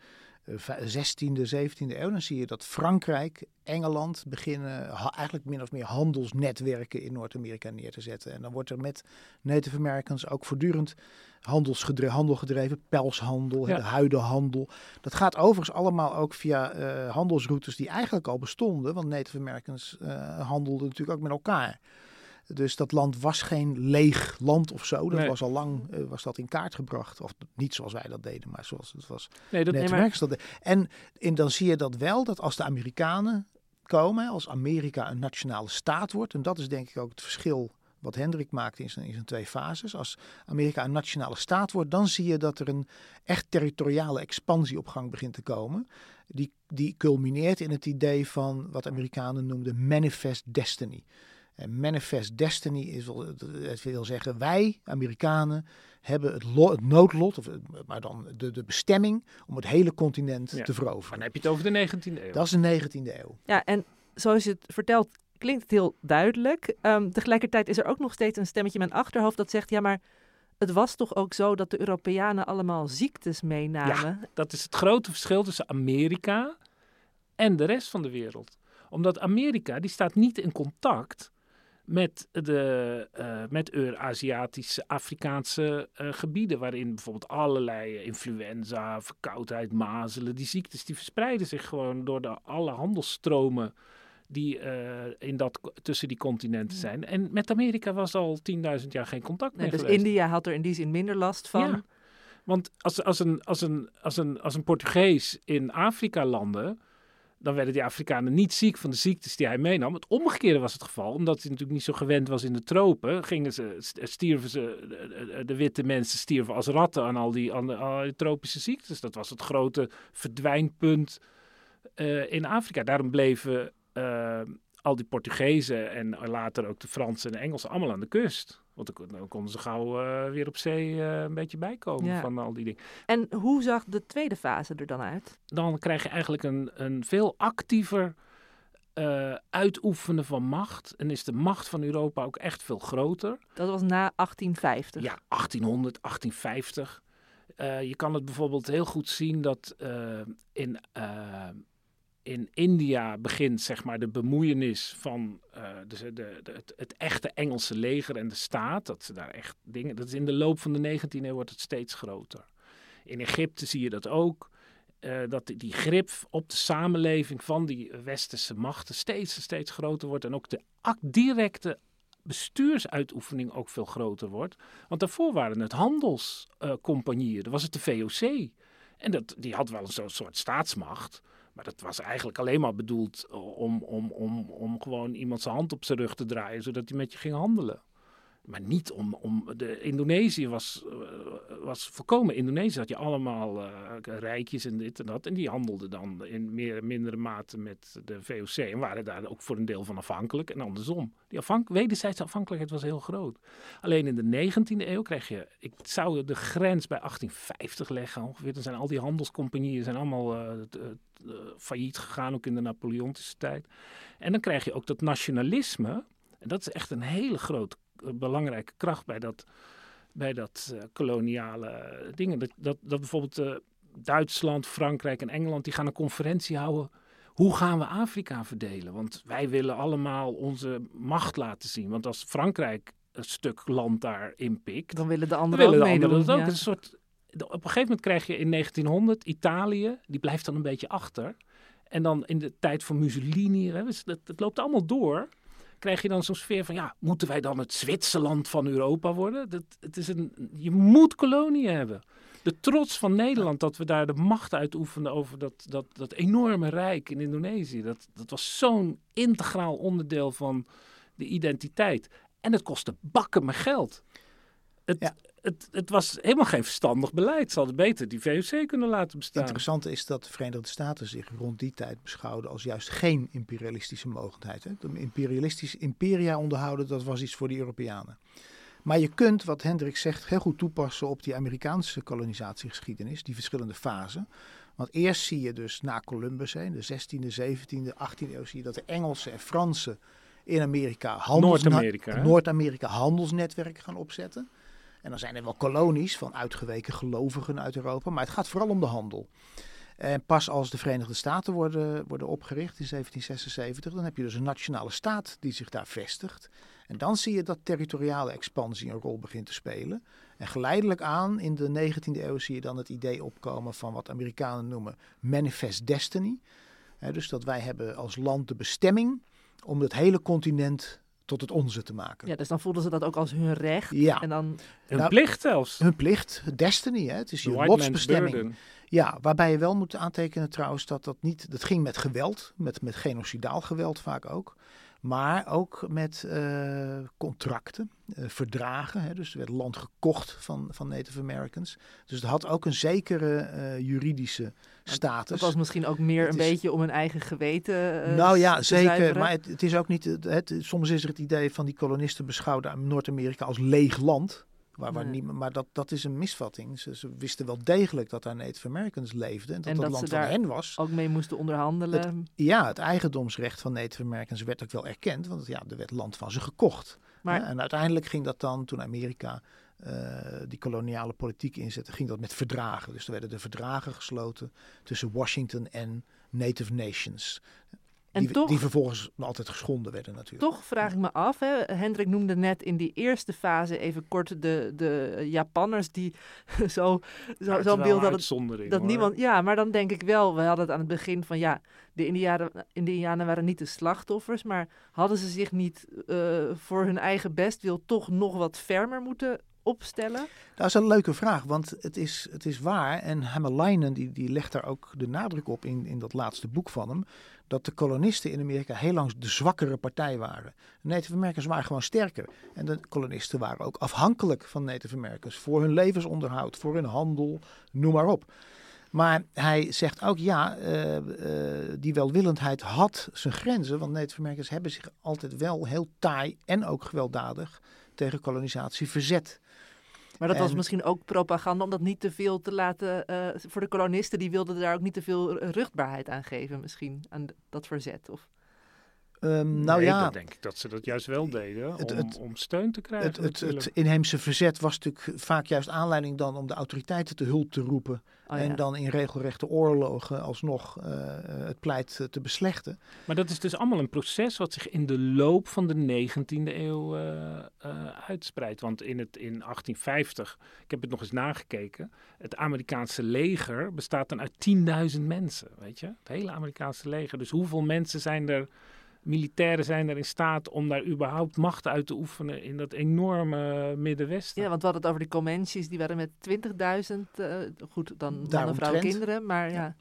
16e, eh, 17e eeuw, dan zie je dat Frankrijk, Engeland beginnen eigenlijk min of meer handelsnetwerken in Noord-Amerika neer te zetten. En dan wordt er met Native Americans ook voortdurend handel gedreven, pelshandel, ja. de huidenhandel. Dat gaat overigens allemaal ook via uh, handelsroutes die eigenlijk al bestonden, want Native Americans uh, handelden natuurlijk ook met elkaar. Dus dat land was geen leeg land of zo. Dat was al lang uh, was dat in kaart gebracht. Of niet zoals wij dat deden, maar zoals het was. Nee, dat, nee, maar... dat En in, dan zie je dat wel, dat als de Amerikanen komen, als Amerika een nationale staat wordt, en dat is denk ik ook het verschil wat Hendrik maakte in zijn, in zijn twee fases. Als Amerika een nationale staat wordt, dan zie je dat er een echt territoriale expansie op gang begint te komen. Die, die culmineert in het idee van wat Amerikanen noemden manifest destiny. En manifest destiny is, het wil zeggen, wij, Amerikanen, hebben het, het noodlot, of, maar dan de, de bestemming om het hele continent te veroveren. Dan heb je het over de 19e eeuw. Dat is de 19e eeuw. Ja, en zoals je het vertelt, klinkt het heel duidelijk. Um, tegelijkertijd is er ook nog steeds een stemmetje in mijn achterhoofd dat zegt, ja, maar het was toch ook zo dat de Europeanen allemaal ziektes meenamen? Ja, dat is het grote verschil tussen Amerika en de rest van de wereld. Omdat Amerika, die staat niet in contact met, de, uh, met Aziatische, Afrikaanse uh, gebieden, waarin bijvoorbeeld allerlei influenza, verkoudheid, mazelen, die ziektes, die verspreiden zich gewoon door de alle handelsstromen die uh, in dat, tussen die continenten zijn. En met Amerika was al 10.000 jaar geen contact meer Dus India had er in die zin minder last van. Ja. Want als, als, een, als, een, als, een, als een Portugees in Afrika landde, dan werden die Afrikanen niet ziek van de ziektes die hij meenam. Het omgekeerde was het geval, omdat hij natuurlijk niet zo gewend was in de tropen. Gingen ze, stierven ze, de, de witte mensen stierven als ratten aan al die, aan die tropische ziektes. Dat was het grote verdwijnpunt uh, in Afrika. Daarom bleven uh, al die Portugezen en later ook de Fransen en de Engelsen allemaal aan de kust. Want dan konden ze gauw uh, weer op zee uh, een beetje bijkomen ja. van al die dingen. En hoe zag de tweede fase er dan uit? Dan krijg je eigenlijk een, een veel actiever uh, uitoefenen van macht. En is de macht van Europa ook echt veel groter. Dat was na 1850? Ja, 1800, 1850. je kan het bijvoorbeeld heel goed zien dat in in India begint zeg maar de bemoeienis van uh, de, de, het, echte Engelse leger en de staat. Dat ze daar echt dingen. Dat is in de loop van de 19e eeuw wordt het steeds groter. In Egypte zie je dat ook. Uh, dat die, grip op de samenleving van die westerse machten steeds steeds groter wordt. En ook de directe bestuursuitoefening ook veel groter wordt. Want daarvoor waren het handelscompagnieën. Uh, dat was het de VOC. En dat, die had wel een soort staatsmacht. Maar dat was eigenlijk alleen maar bedoeld eh, om, om, om, om gewoon iemand zijn hand op zijn rug te draaien, zodat hij met je ging handelen. Maar niet om, om de Indonesië was, uh, was volkomen Indonesië. Had je allemaal uh, rijkjes en dit en dat. En die handelden dan in meer mindere mate met de VOC. En waren daar ook voor een deel van afhankelijk. En andersom. Die afhank wederzijdse afhankelijkheid was heel groot. Alleen in de 19e eeuw kreeg je... Ik zou de grens bij 1850 leggen ongeveer. Dan zijn al die handelscompagnieën zijn allemaal uh, failliet gegaan. Ook in de Napoleontische tijd. En dan krijg je ook dat nationalisme... En dat is echt een hele grote belangrijke kracht bij dat, bij dat uh, koloniale dingen. Dat, dat, dat bijvoorbeeld uh, Duitsland, Frankrijk en Engeland die gaan een conferentie houden. Hoe gaan we Afrika verdelen? Want wij willen allemaal onze macht laten zien. Want als Frankrijk een stuk land daar inpikt, dan willen de anderen willen ook meedoen. Dat ook. Ja. Een soort, op een gegeven moment krijg je in 1900 Italië, die blijft dan een beetje achter. En dan in de tijd van Mussolini, hè, het, het loopt allemaal door krijg je dan zo'n sfeer van, ja, moeten wij dan het Zwitserland van Europa worden? Dat, het is een, je moet koloniën hebben. De trots van Nederland dat we daar de macht uitoefenden over dat, dat, dat enorme rijk in Indonesië. Dat, dat was zo'n integraal onderdeel van de identiteit. En het kostte bakken met geld. het, Ja. Het, het was helemaal geen verstandig beleid. Ze hadden beter die VOC kunnen laten bestaan. interessante is dat de Verenigde Staten zich rond die tijd beschouwden als juist geen imperialistische mogendheid. Hè. De imperialistische imperia onderhouden, dat was iets voor de Europeanen. Maar je kunt, wat Hendrik zegt, heel goed toepassen op die Amerikaanse kolonisatiegeschiedenis, die verschillende fasen. Want eerst zie je dus na Columbus, hè, in de 16e, 17e, 18e eeuw, zie je dat de Engelsen en Fransen in Amerika handels- Noord-Amerika? Noord-Amerika handelsnetwerken gaan opzetten. En dan zijn er wel kolonies van uitgeweken gelovigen uit Europa, maar het gaat vooral om de handel. En pas als de Verenigde Staten worden, worden opgericht in 1776, dan heb je dus een nationale staat die zich daar vestigt. En dan zie je dat territoriale expansie een rol begint te spelen. En geleidelijk aan, in de 19e eeuw, zie je dan het idee opkomen van wat Amerikanen noemen manifest destiny. Dus dat wij hebben als land de bestemming om het hele continent tot het onze te maken. Ja, dus dan voelden ze dat ook als hun recht. Ja. En dan, Een Nou, plicht zelfs. Hun plicht, destiny, hè? het is The je lotsbestemming. Ja, waarbij je wel moet aantekenen trouwens dat dat niet, dat ging met geweld, met, met genocidaal geweld vaak ook. Maar ook met eh, contracten, eh, verdragen. Hè, dus er werd land gekocht van, van Native Americans. Dus het had ook een zekere eh, juridische status. dat was misschien ook meer Het een is- beetje om hun eigen geweten eh, nou ja, zeker. zuiveren. Maar het, het is ook niet. Het, het- soms is er het idee van die kolonisten beschouwden Noord-Amerika als leeg land. Waar, waar Nee. niemand, maar dat, dat is een misvatting. Ze, ze wisten wel degelijk dat daar Native Americans leefden. En dat En dat dat land ze van hen was. ook mee moesten onderhandelen. Ja, het eigendomsrecht van Native Americans werd ook wel erkend. Want ja, er werd land van ze gekocht. Maar- En uiteindelijk ging dat dan, toen Amerika eh, die koloniale politiek inzette, ging dat met verdragen. Dus er werden de verdragen gesloten tussen Washington en Native Nations. En die, toch- die vervolgens altijd geschonden werden natuurlijk. Toch vraag ik me af, hè, Hendrik noemde net in die eerste fase even kort de, de Japanners die (laughs) zo, zo, zo'n beeld dat hoor. niemand. Ja, maar dan denk ik wel, we hadden het aan het begin van ja, de Indianen, Indianen waren niet de slachtoffers, maar hadden ze zich niet eh, voor hun eigen bestwil toch nog wat fermer moeten opstellen? Dat is een leuke vraag, want het is, het is waar. En Hammerleinen die, die legt daar ook de nadruk op in, in dat laatste boek van hem. Dat de kolonisten in Amerika heel lang de zwakkere partij waren. De Native Americans waren gewoon sterker. En de kolonisten waren ook afhankelijk van Native Americans. Voor hun levensonderhoud, voor hun handel, noem maar op. Maar hij zegt ook ja, eh, eh, die welwillendheid had zijn grenzen. Want Native Americans hebben zich altijd wel heel taai en ook gewelddadig tegen kolonisatie verzet. Maar dat was En- misschien ook propaganda om dat niet te veel te laten. eh, voor de kolonisten, die wilden daar ook niet te veel ruchtbaarheid aan geven, misschien, aan dat verzet. Of, Ehm, nou Nee, ja, dan denk ik dat ze dat juist wel deden Het- om, het- om steun te krijgen. het, het, inheemse verzet was natuurlijk vaak juist aanleiding dan om de autoriteiten te hulp te roepen. oh en ja. dan in regelrechte oorlogen alsnog eh, het pleit eh, te beslechten. Maar dat is dus allemaal een proces wat zich in de loop van de 19e eeuw eh, eh, uitspreidt. Want in, het, in 1850, ik heb het nog eens nagekeken, het Amerikaanse leger bestaat dan uit 10.000 mensen, weet je? Het hele Amerikaanse leger. Dus hoeveel mensen zijn er, militairen zijn er in staat om daar überhaupt macht uit te oefenen in dat enorme Middenwesten? Ja, want we hadden het over die Comanches, die waren met 20.000, eh, goed, dan mannen, vrouwen, kinderen, maar ja.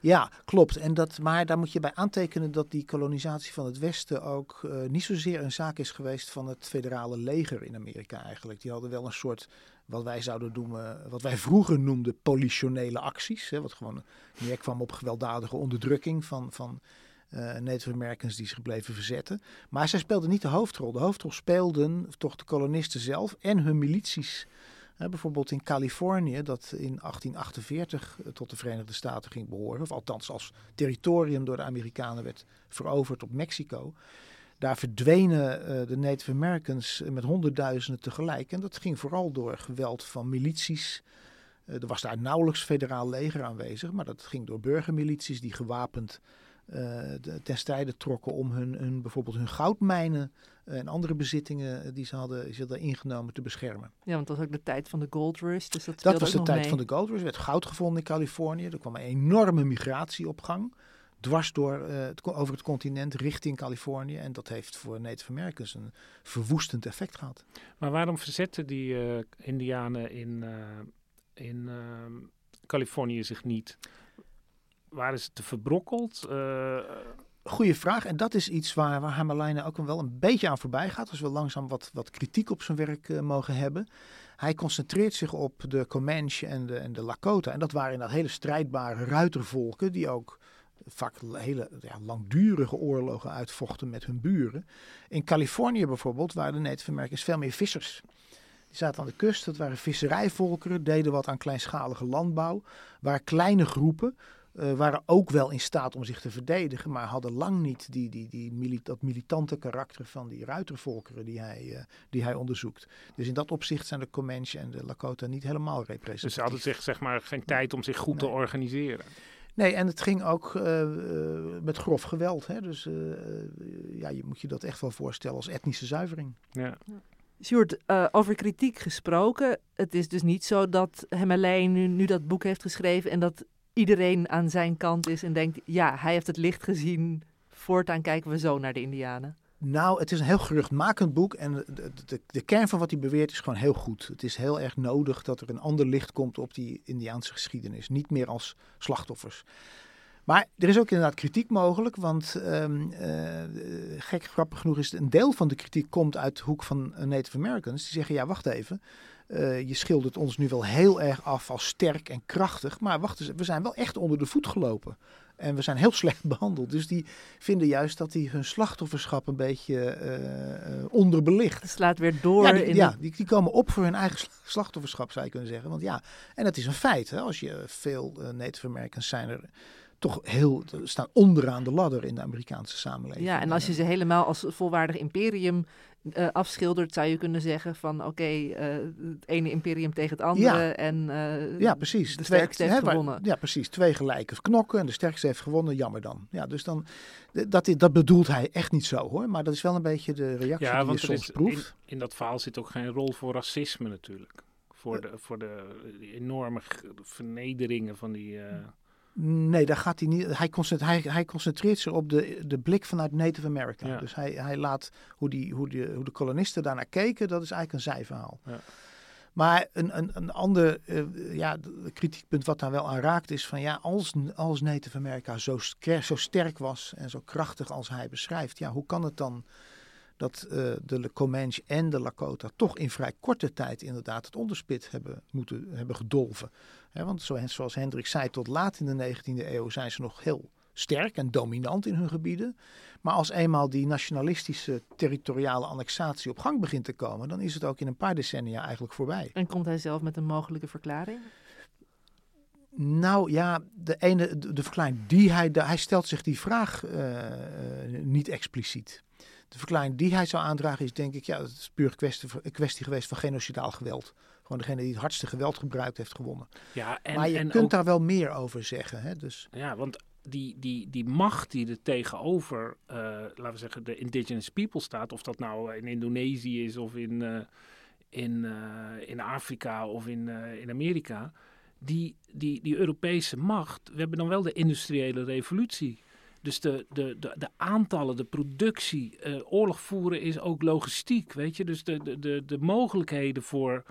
Ja, klopt. En dat, maar daar moet je bij aantekenen dat die kolonisatie van het Westen ook eh, niet zozeer een zaak is geweest van het federale leger in Amerika eigenlijk. Die hadden wel een soort, wat wij zouden noemen, wat wij vroeger noemden politionele acties. Hè, wat gewoon neerkwam op gewelddadige onderdrukking van, van eh, Native Americans die zich bleven verzetten. Maar zij speelden niet de hoofdrol. De hoofdrol speelden toch de kolonisten zelf en hun milities. Hè, bijvoorbeeld in Californië, dat in 1848 tot de Verenigde Staten ging behoren, of althans als territorium door de Amerikanen werd veroverd op Mexico. Daar verdwenen eh, de Native Americans met honderdduizenden tegelijk. En dat ging vooral door geweld van milities. Eh, er was daar nauwelijks federaal leger aanwezig, maar dat ging door burgermilities die gewapend eh, de- ten strijde trokken om hun, hun, bijvoorbeeld hun goudmijnen en andere bezittingen eh, die ze hadden, ze hadden ingenomen te beschermen. ja, want dat was ook de tijd van de Gold Rush, dus dat Dat was ook de nog tijd mee. van de Gold Rush. Er werd goud gevonden in Californië. Er kwam een enorme migratie op gang. Dwars door, eh, het, over het continent richting Californië. En dat heeft voor Native Americans een verwoestend effect gehad. Maar waarom verzetten die eh, Indianen in, eh, in eh, Californië zich niet? Waren ze te verbrokkeld? Eh, Goeie vraag. En dat is iets waar, waar Hammerlijnen ook wel een beetje aan voorbij gaat. Als we langzaam wat, wat kritiek op zijn werk uh, mogen hebben. Hij concentreert zich op de Comanche en de, en de Lakota. En dat waren inderdaad hele strijdbare ruitervolken die ook vaak hele ja, langdurige oorlogen uitvochten met hun buren. In Californië bijvoorbeeld waren de Native Americans veel meer vissers. Die zaten aan de kust, dat waren visserijvolkeren, deden wat aan kleinschalige landbouw. Waren kleine groepen, uh, waren ook wel in staat om zich te verdedigen, maar hadden lang niet die, die, die dat militante karakter van die ruitervolkeren die hij, uh, die hij onderzoekt. Dus in dat opzicht zijn de Comanche en de Lakota niet helemaal representatief. Dus ze hadden zich zeg maar geen tijd om zich goed nee. te organiseren. Nee, en het ging ook uh, met grof geweld. Hè? Dus uh, ja, je moet je dat echt wel voorstellen als etnische zuivering. Ja. Sjoerd, over kritiek gesproken. Het is dus niet zo dat Hemelijn nu, nu dat boek heeft geschreven en dat iedereen aan zijn kant is en denkt, ja, hij heeft het licht gezien. Voortaan kijken we zo naar de Indianen. Nou, het is een heel geruchtmakend boek en de, kern van wat hij beweert is gewoon heel goed. Het is heel erg nodig dat er een ander licht komt op die Indiaanse geschiedenis. Niet meer als slachtoffers. Maar er is ook inderdaad kritiek mogelijk, want um, uh, gek grappig genoeg is een deel van de kritiek komt uit de hoek van Native Americans. Die zeggen, ja wacht even, uh, je schildert ons nu wel heel erg af als sterk en krachtig, maar wacht eens, we zijn wel echt onder de voet gelopen. En we zijn heel (laughs) slecht behandeld. Dus die vinden juist dat die hun slachtofferschap een beetje uh, onderbelicht. Het slaat weer door. Ja, die, in ja die, die, komen op voor hun eigen slachtofferschap, zou je kunnen zeggen. Want ja, en dat is een feit. Hè? Als je veel uh, Native Americans zijn er toch heel staan onderaan de ladder in de Amerikaanse samenleving. Ja, en als je ze helemaal als volwaardig imperium uh, afschildert, zou je kunnen zeggen van oké, okay, uh, het ene imperium tegen het andere ja. en uh, ja, precies. de sterkste Twee, heeft hè, gewonnen. Waar, ja, precies. Twee gelijke knokken en de sterkste heeft gewonnen, jammer dan. Ja, dus dan, dat, dat bedoelt hij echt niet zo hoor, maar dat is wel een beetje de reactie ja, die want je soms is, proeft. In, in, dat verhaal zit ook geen rol voor racisme natuurlijk. Voor de, voor de enorme vernederingen van die... Nee, daar gaat hij niet. Hij concentreert, hij, hij concentreert zich op de, de blik vanuit Native America. Ja. Dus hij, hij laat hoe, die, hoe, die, hoe de kolonisten daarnaar keken, dat is eigenlijk een zijverhaal. Ja. Maar een, een, een ander uh, ja, kritiekpunt wat daar wel aan raakt is van ja, als, als Native America zo, zo sterk was en zo krachtig als hij beschrijft, ja, hoe kan het dan dat uh, de Comanche en de Lakota toch in vrij korte tijd inderdaad het onderspit hebben moeten hebben gedolven. He, want zoals Hendrik zei, tot laat in de 19e eeuw zijn ze nog heel sterk en dominant in hun gebieden. Maar als eenmaal die nationalistische territoriale annexatie op gang begint te komen, dan is het ook in een paar decennia eigenlijk voorbij. En komt hij zelf met een mogelijke verklaring? Nou ja, de ene, de, de verklaring die hij, de, hij stelt zich die vraag uh, niet expliciet. De verklaring die hij zou aandragen is denk ik, ja, het is puur kwestie, kwestie geweest van genocidaal geweld. Gewoon degene die het hardste geweld gebruikt heeft gewonnen. Ja, en, maar je en kunt ook, daar wel meer over zeggen. Hè? Dus, ja, want die, die, die macht die er tegenover, uh, laten we zeggen, de indigenous people staat, of dat nou in Indonesië is of in, uh, in, uh, in Afrika of in, in Amerika, die, die, die Europese macht, we hebben dan wel de industriële revolutie. Dus de, de, de, de aantallen, de productie, oorlog voeren is ook logistiek, weet je. Dus de, de, de, de mogelijkheden voor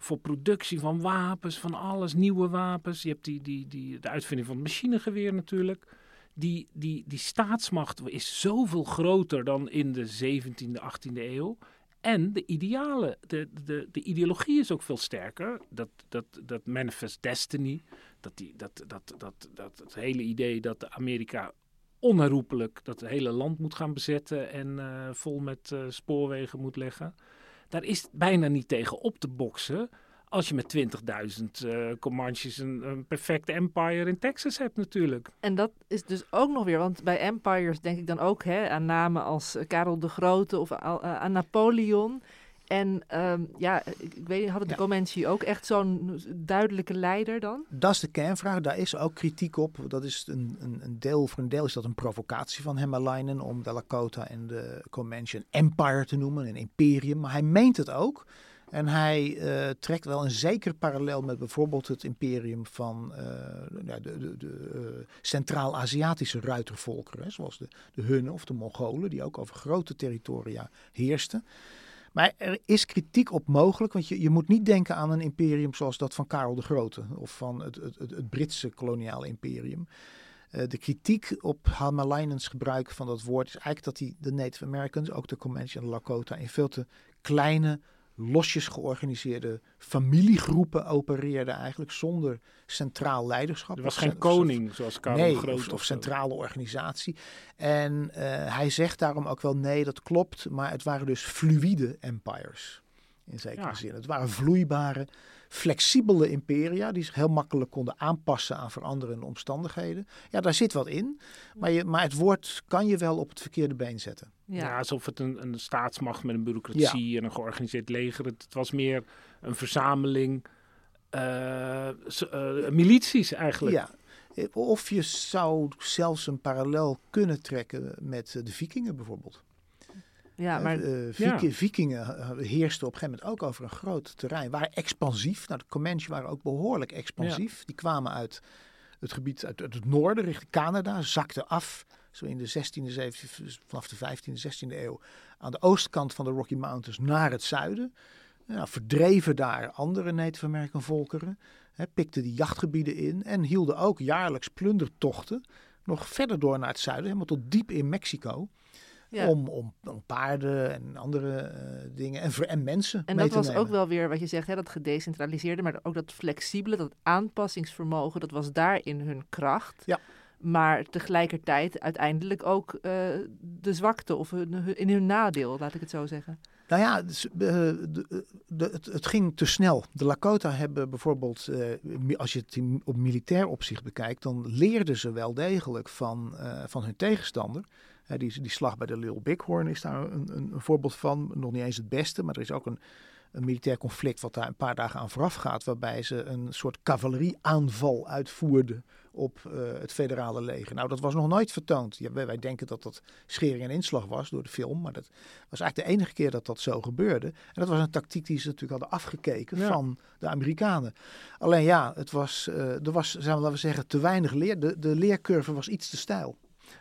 voor productie van wapens, van alles, nieuwe wapens. Je hebt die, die, die, de uitvinding van het machinegeweer natuurlijk. Die, die, die staatsmacht is zoveel groter dan in de 17e, 18e eeuw. En de idealen, de, de, de ideologie is ook veel sterker. Dat, dat, dat manifest destiny, dat, die, dat, dat, dat, dat, het hele idee dat Amerika onherroepelijk dat het hele land moet gaan bezetten en uh, vol met uh, spoorwegen moet leggen daar is bijna niet tegen op te boksen. Als je met 20.000 uh, Comanches een, een empire in Texas hebt natuurlijk. En dat is dus ook nog weer, want bij empires denk ik dan ook hè, aan namen als Karel de Grote of aan Napoleon. En um, ja, ik, weet hadden de ja. Comanche ook echt zo'n duidelijke leider dan? Dat is de kernvraag. Daar is ook kritiek op. Dat is een, een, een deel, voor een deel is dat een provocatie van Hemmelainen om de Lakota en de Comanche een empire te noemen, een imperium. Maar hij meent het ook. En hij uh, trekt wel een zeker parallel met bijvoorbeeld het imperium van uh, de, de, de uh, Centraal-Aziatische ruitervolkeren, zoals de, de Hunnen of de Mongolen, die ook over grote territoria heersten. Maar er is kritiek op mogelijk, want je, je moet niet denken aan een imperium zoals dat van Karel de Grote of van het, het, het, Britse koloniale imperium. Uh, de kritiek op Hamalainen's gebruik van dat woord is eigenlijk dat hij de Native Americans, ook de Comanche en de Lakota, in veel te kleine, losjes georganiseerde familiegroepen opereerden eigenlijk zonder centraal leiderschap. Er was geen koning zoals Karel nee, Groot. Of, of centrale organisatie. En uh, hij zegt daarom ook wel nee, dat klopt, maar het waren dus fluïde empires. In zekere ja. zin. Het waren vloeibare flexibele imperia die zich heel makkelijk konden aanpassen aan veranderende omstandigheden. Ja, daar zit wat in, maar, je, maar het woord kan je wel op het verkeerde been zetten. Ja, ja alsof het een, een staatsmacht met een bureaucratie en een georganiseerd leger. Het, het, was meer een verzameling uh, uh, milities eigenlijk. Ja, of je zou zelfs een parallel kunnen trekken met de vikingen bijvoorbeeld. Ja, maar uh, Vik ja. Vikingen heersten op een gegeven moment ook over een groot terrein. Waren expansief. Nou, de Comanche waren ook behoorlijk expansief. Ja. Die kwamen uit het gebied uit, uit, het noorden richting Canada, zakten af. Zo in de 16e, 17e, vanaf de 15e, 16e eeuw. Aan de oostkant van de Rocky Mountains naar het zuiden. Nou, verdreven daar andere Native American volkeren. Hè, pikten die jachtgebieden in. En hielden ook jaarlijks plundertochten. Nog verder door naar het zuiden, helemaal tot diep in Mexico. Ja. Om, om, om, paarden en andere uh, dingen en, en mensen. En dat was nemen. ook wel weer wat je zegt, hè, dat gedecentraliseerde, maar ook dat flexibele, dat aanpassingsvermogen, dat was daarin hun kracht. Ja. Maar tegelijkertijd uiteindelijk ook uh, de zwakte of hun, in hun nadeel, laat ik het zo zeggen. Nou ja, de, de, het, ging te snel. De Lakota hebben bijvoorbeeld, als je het op militair opzicht bekijkt, dan leerden ze wel degelijk van, van hun tegenstander. Die, die slag bij de Little Bighorn is daar een, een, een, voorbeeld van. Nog niet eens het beste, maar er is ook een, een militair conflict wat daar een paar dagen aan vooraf gaat. Waarbij ze een soort cavalerieaanval uitvoerden op uh, het federale leger. Nou, dat was nog nooit vertoond. Ja, wij, wij, denken dat dat schering en inslag was door de film. Maar dat was eigenlijk de enige keer dat dat zo gebeurde. En dat was een tactiek die ze natuurlijk hadden afgekeken ja. van de Amerikanen. Alleen ja, het was, uh, er was, laten we zeggen, te weinig leer. De, de leercurve was iets te stijl.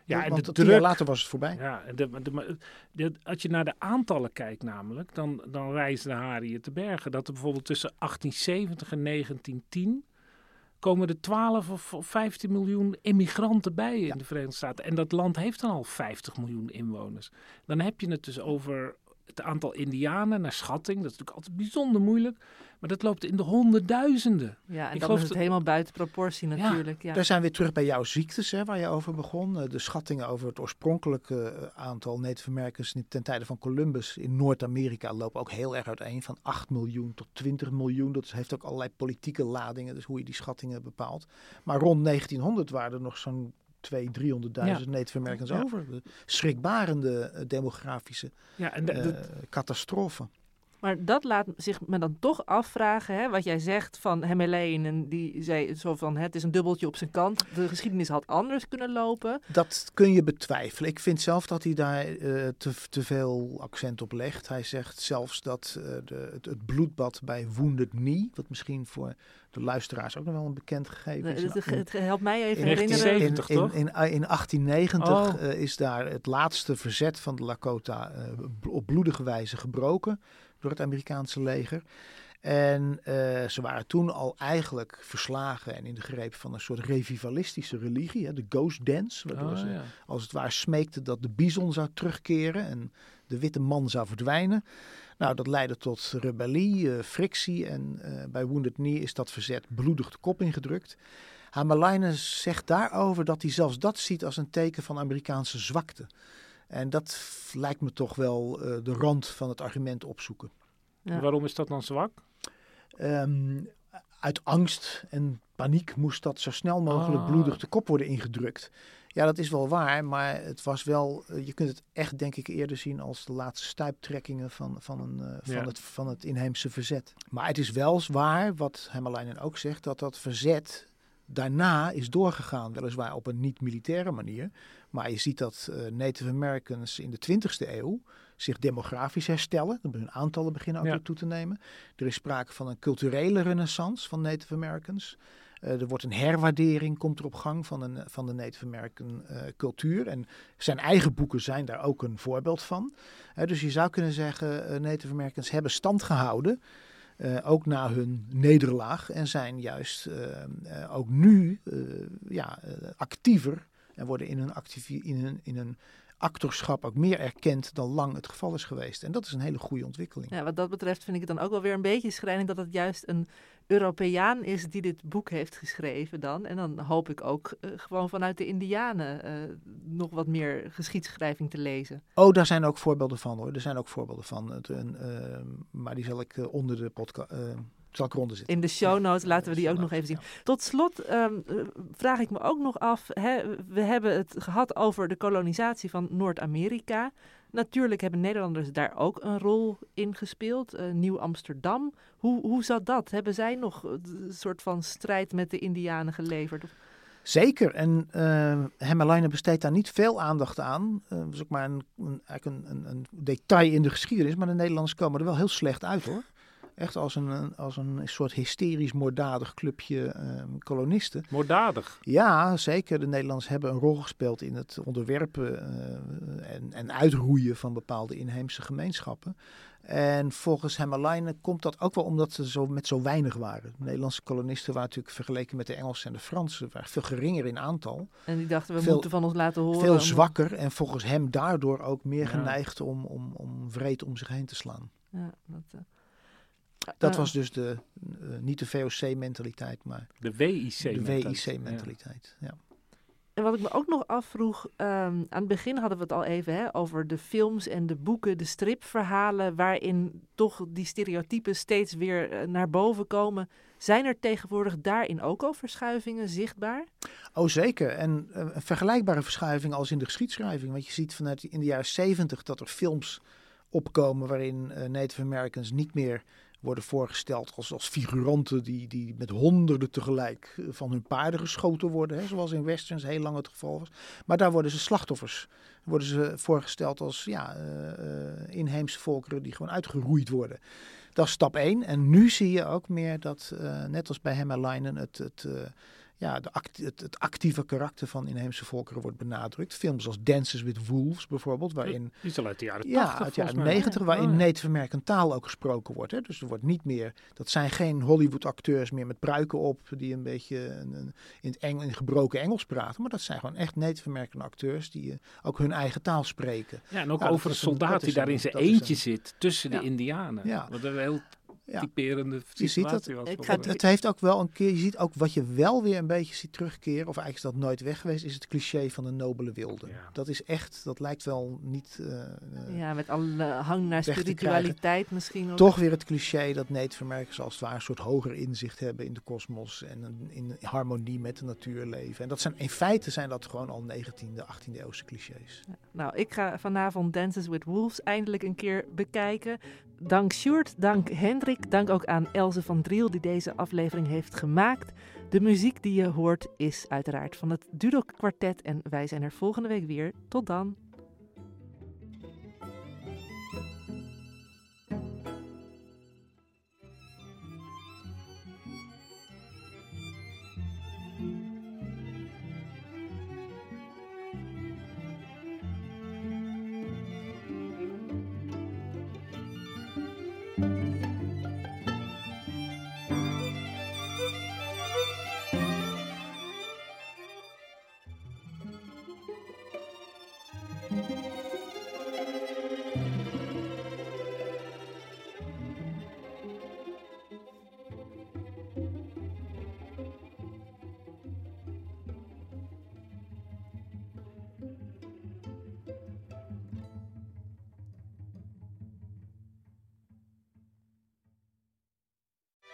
Ja, en Want de tien druk, jaar later was het voorbij. Ja, de, de, de, als je naar de aantallen kijkt namelijk, dan, dan rijzen de haren je te bergen. Dat er bijvoorbeeld tussen 1870 en 1910 komen er 12 of 15 miljoen immigranten bij in ja. de Verenigde Staten. En dat land heeft dan al 50 miljoen inwoners. Dan heb je het dus over het aantal indianen naar schatting. Dat is natuurlijk altijd bijzonder moeilijk. Maar dat loopt in de honderdduizenden. Ja, en ik dan is het dat... helemaal buiten proportie natuurlijk. Ja. Ja. Daar zijn we weer terug bij jouw ziektes, hè, waar je over begon. De schattingen over het oorspronkelijke aantal Native Americans ten tijde van Columbus in Noord-Amerika lopen ook heel erg uiteen. Van 8 miljoen tot 20 miljoen. Dat heeft ook allerlei politieke ladingen, dus hoe je die schattingen bepaalt. Maar rond 1900 waren er nog zo'n 200.000, 300.000 ja. Native Americans ja. over. De schrikbarende uh, demografische ja, en de, de, uh, catastrofe. Maar dat laat zich me dan toch afvragen, hè, wat jij zegt van Hemelaine, en die zei zo van het is een dubbeltje op zijn kant. De geschiedenis had anders kunnen lopen. Dat kun je betwijfelen. Ik vind zelf dat hij daar uh, te, te, veel accent op legt. Hij zegt zelfs dat uh, de, het, het, bloedbad bij Wounded Knee, wat misschien voor de luisteraars ook nog wel een bekend gegeven is. Het, het helpt mij even in herinneren. In, in, in, in 1890 oh. uh, is daar het laatste verzet van de Lakota op bloedige wijze gebroken door het Amerikaanse leger. En uh, ze waren toen al eigenlijk verslagen en in de greep van een soort revivalistische religie, hè, de Ghost Dance. Waardoor Oh, ze ja. als het ware smeekten dat de bison zou terugkeren en de witte man zou verdwijnen. Nou, dat leidde tot rebellie, uh, frictie en uh, bij Wounded Knee is dat verzet bloedig de kop ingedrukt. Hamalainen zegt daarover dat hij zelfs dat ziet als een teken van Amerikaanse zwakte. En dat lijkt me toch wel uh, de rand van het argument opzoeken. Ja. Waarom is dat dan zwak? Um, uit angst en paniek moest dat zo snel mogelijk Ah. bloedig de kop worden ingedrukt. Ja, dat is wel waar, maar het was wel, uh, je kunt het echt denk ik eerder zien als de laatste stuiptrekkingen van, van, een, uh, van, Ja. het, van het inheemse verzet. Maar het is wel waar, wat Hemmerleinen ook zegt, dat dat verzet daarna is doorgegaan. Weliswaar op een niet-militaire manier. Maar je ziet dat uh, Native Americans in de 20e eeuw zich demografisch herstellen. Hun aantallen beginnen ook Ja. toe te nemen. Er is sprake van een culturele renaissance van Native Americans. Uh, er wordt een herwaardering, komt er op gang van, een, van de Native American uh, cultuur. En zijn eigen boeken zijn daar ook een voorbeeld van. Uh, dus je zou kunnen zeggen, Native Americans hebben stand gehouden ook na hun nederlaag. En zijn juist ook nu ja, actiever. En worden in hun, in, hun, in hun actorschap ook meer erkend dan lang het geval is geweest. En dat is een hele goede ontwikkeling. Ja, wat dat betreft vind ik het dan ook wel weer een beetje schrijnend dat het juist een Europeaan is die dit boek heeft geschreven dan. En dan hoop ik ook uh, gewoon vanuit de Indianen uh, nog wat meer geschiedschrijving te lezen. Oh, daar zijn ook voorbeelden van hoor. Er zijn ook voorbeelden van. Het, uh, maar die zal ik onder de podcast zal ik zitten. In de show notes laten we die ook nog even zien. Tot slot um, vraag ik me ook nog af. Hè, we hebben het gehad over de kolonisatie van Noord-Amerika. Natuurlijk hebben Nederlanders daar ook een rol in gespeeld. Uh, Nieuw-Amsterdam. Hoe, hoe zat dat? Hebben zij nog een soort van strijd met de Indianen geleverd? Zeker. En uh, besteedt daar niet veel aandacht aan. Uh, dat is ook maar een, een, een, een, detail in de geschiedenis. Maar de Nederlanders komen er wel heel slecht uit hoor. Echt als een, als een soort hysterisch moorddadig clubje um, kolonisten. Moorddadig? Ja, zeker. De Nederlanders hebben een rol gespeeld in het onderwerpen uh, en, en uitroeien van bepaalde inheemse gemeenschappen. En volgens Hemmerlein komt dat ook wel omdat ze zo, met zo weinig waren. De Nederlandse kolonisten waren natuurlijk vergeleken met de Engelsen en de Fransen waren veel geringer in aantal. En die dachten we moeten van ons laten horen. Veel zwakker en volgens hem daardoor ook meer geneigd om, om, om vreed om zich heen te slaan. Ja, dat, uh... Dat was dus de, uh, niet de VOC-mentaliteit, maar de WIC-mentaliteit. Ja. En wat ik me ook nog afvroeg, um, aan het begin hadden we het al even hè, over de films en de boeken, de stripverhalen, waarin toch die stereotypen steeds weer uh, naar boven komen. Zijn er tegenwoordig daarin ook al verschuivingen zichtbaar? Oh zeker. En uh, een vergelijkbare verschuiving als in de geschiedschrijving. Want je ziet vanuit in de jaren zeventig dat er films opkomen waarin Native Americans niet meer worden voorgesteld als, als figuranten die, die met honderden tegelijk eh, van hun paarden geschoten worden. Hè, zoals in westerns heel lang het geval was. Maar daar worden ze slachtoffers. Worden ze voorgesteld als ja, uh, inheemse volkeren die gewoon uitgeroeid worden. Dat is stap 1. En nu zie je ook meer dat, net als bij Hemmerleinen, het, het ja, de act, het, het, actieve karakter van inheemse volkeren wordt benadrukt. Films als Dances with Wolves bijvoorbeeld, waarin... Die is al uit de jaren 80 Ja, uit de jaren 90, waarin oh, Native American taal ook gesproken wordt. Hè. Dus er wordt niet meer... Dat zijn geen Hollywood-acteurs meer met pruiken op, die een beetje een, in, het Engel, in gebroken Engels praten. Maar dat zijn gewoon echt Native American acteurs die uh, ook hun eigen taal spreken. Ja, en ook over een soldaat die daar in zijn eentje zit, tussen de Indianen. Ja. Wat een heel ja. typerende je ziet dat, het, het, heeft ook wel een keer, je ziet ook wat je wel weer een beetje ziet terugkeren, of eigenlijk is dat nooit weg geweest, is het cliché van de nobele wilde. Dat is echt, dat lijkt wel niet... Uh, ja, met alle hang naar spiritualiteit misschien. Ook. Toch weer het cliché dat Americans als het ware een soort hoger inzicht hebben in de kosmos en in harmonie met de natuur leven. En dat zijn, in feite zijn dat gewoon al 19e, 18e eeuwse clichés. nou, ik ga vanavond Dances with Wolves eindelijk een keer bekijken. Dank Sjoerd, dank Hendrik, dank ook aan Elze van Driel die deze aflevering heeft gemaakt. De muziek die je hoort is uiteraard van het Dudok Kwartet en wij zijn er volgende week weer. Tot dan!